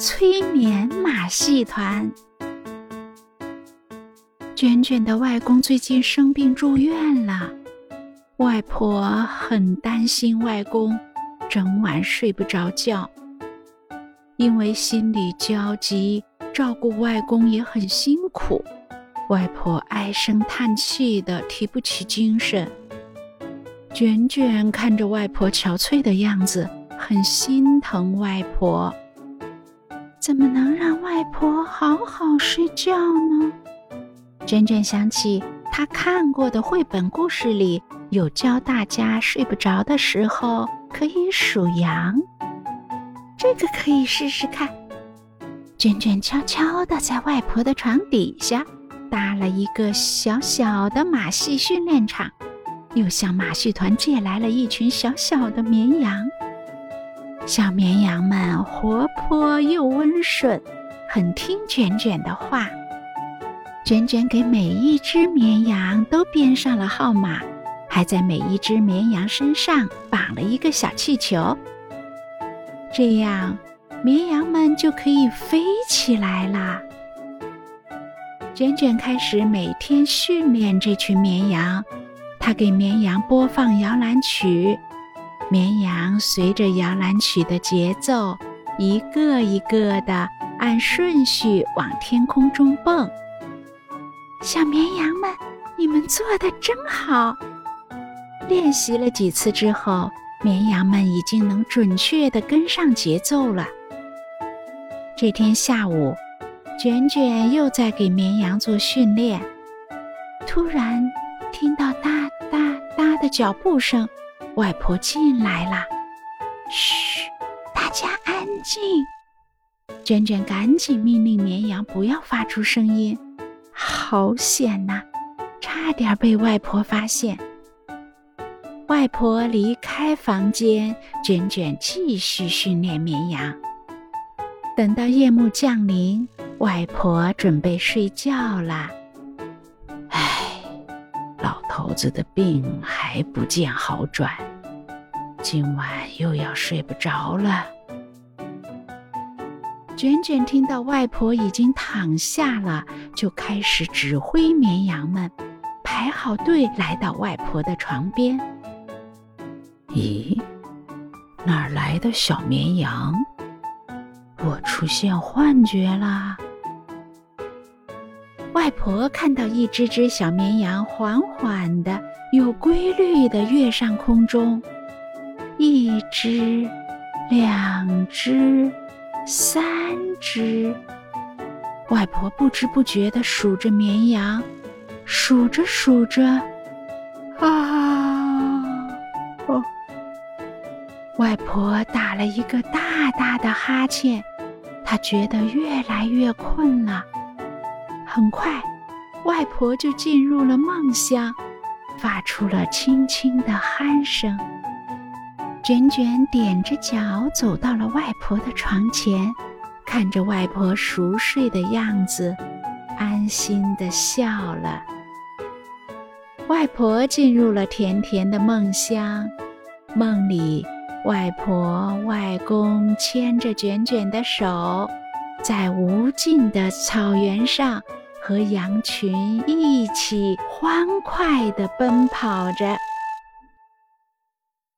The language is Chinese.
催眠马戏团。卷卷的外公最近生病住院了，外婆很担心外公，整晚睡不着觉。因为心里焦急，照顾外公也很辛苦，外婆唉声叹气的，提不起精神。卷卷看着外婆憔悴的样子，很心疼外婆。怎么能让外婆好好睡觉呢？卷卷想起她看过的绘本故事里有教大家睡不着的时候可以数羊。这个可以试试看。卷卷悄悄地在外婆的床底下搭了一个小小的马戏训练场，又向马戏团借来了一群小小的绵羊。小绵羊们活泼又温顺，很听卷卷的话。卷卷给每一只绵羊都编上了号码，还在每一只绵羊身上绑了一个小气球。这样，绵羊们就可以飞起来啦。卷卷开始每天训练这群绵羊，他给绵羊播放摇篮曲，绵羊随着摇篮曲的节奏，一个一个的按顺序往天空中蹦。小绵羊们，你们做的真好！练习了几次之后。绵羊们已经能准确的跟上节奏了。这天下午，卷卷又在给绵羊做训练。突然听到哒哒哒的脚步声，外婆进来了。嘘，大家安静！卷卷赶紧命令绵羊不要发出声音。好险呐，差点被外婆发现。外婆离开房间，卷卷继续训练绵羊。等到夜幕降临，外婆准备睡觉了。猴，子的病还不见好转，今晚又要睡不着了。卷卷听到外婆已经躺下了，就开始指挥绵羊们排好队，来到外婆的床边。咦，哪儿来的小绵羊？我出现幻觉啦！外婆看到一只只小绵羊缓缓的、有规律的跃上空中，一只、两只、三只。外婆不知不觉的数着绵羊，数着数着，啊，哦。外婆打了一个大大的哈欠，她觉得越来越困了。很快，外婆就进入了梦乡，发出了轻轻的鼾声。卷卷踮着脚走到了外婆的床前，看着外婆熟睡的样子，安心的笑了。外婆进入了甜甜的梦乡，梦里。外婆、外公牵着卷卷的手，在无尽的草原上和羊群一起欢快地奔跑着。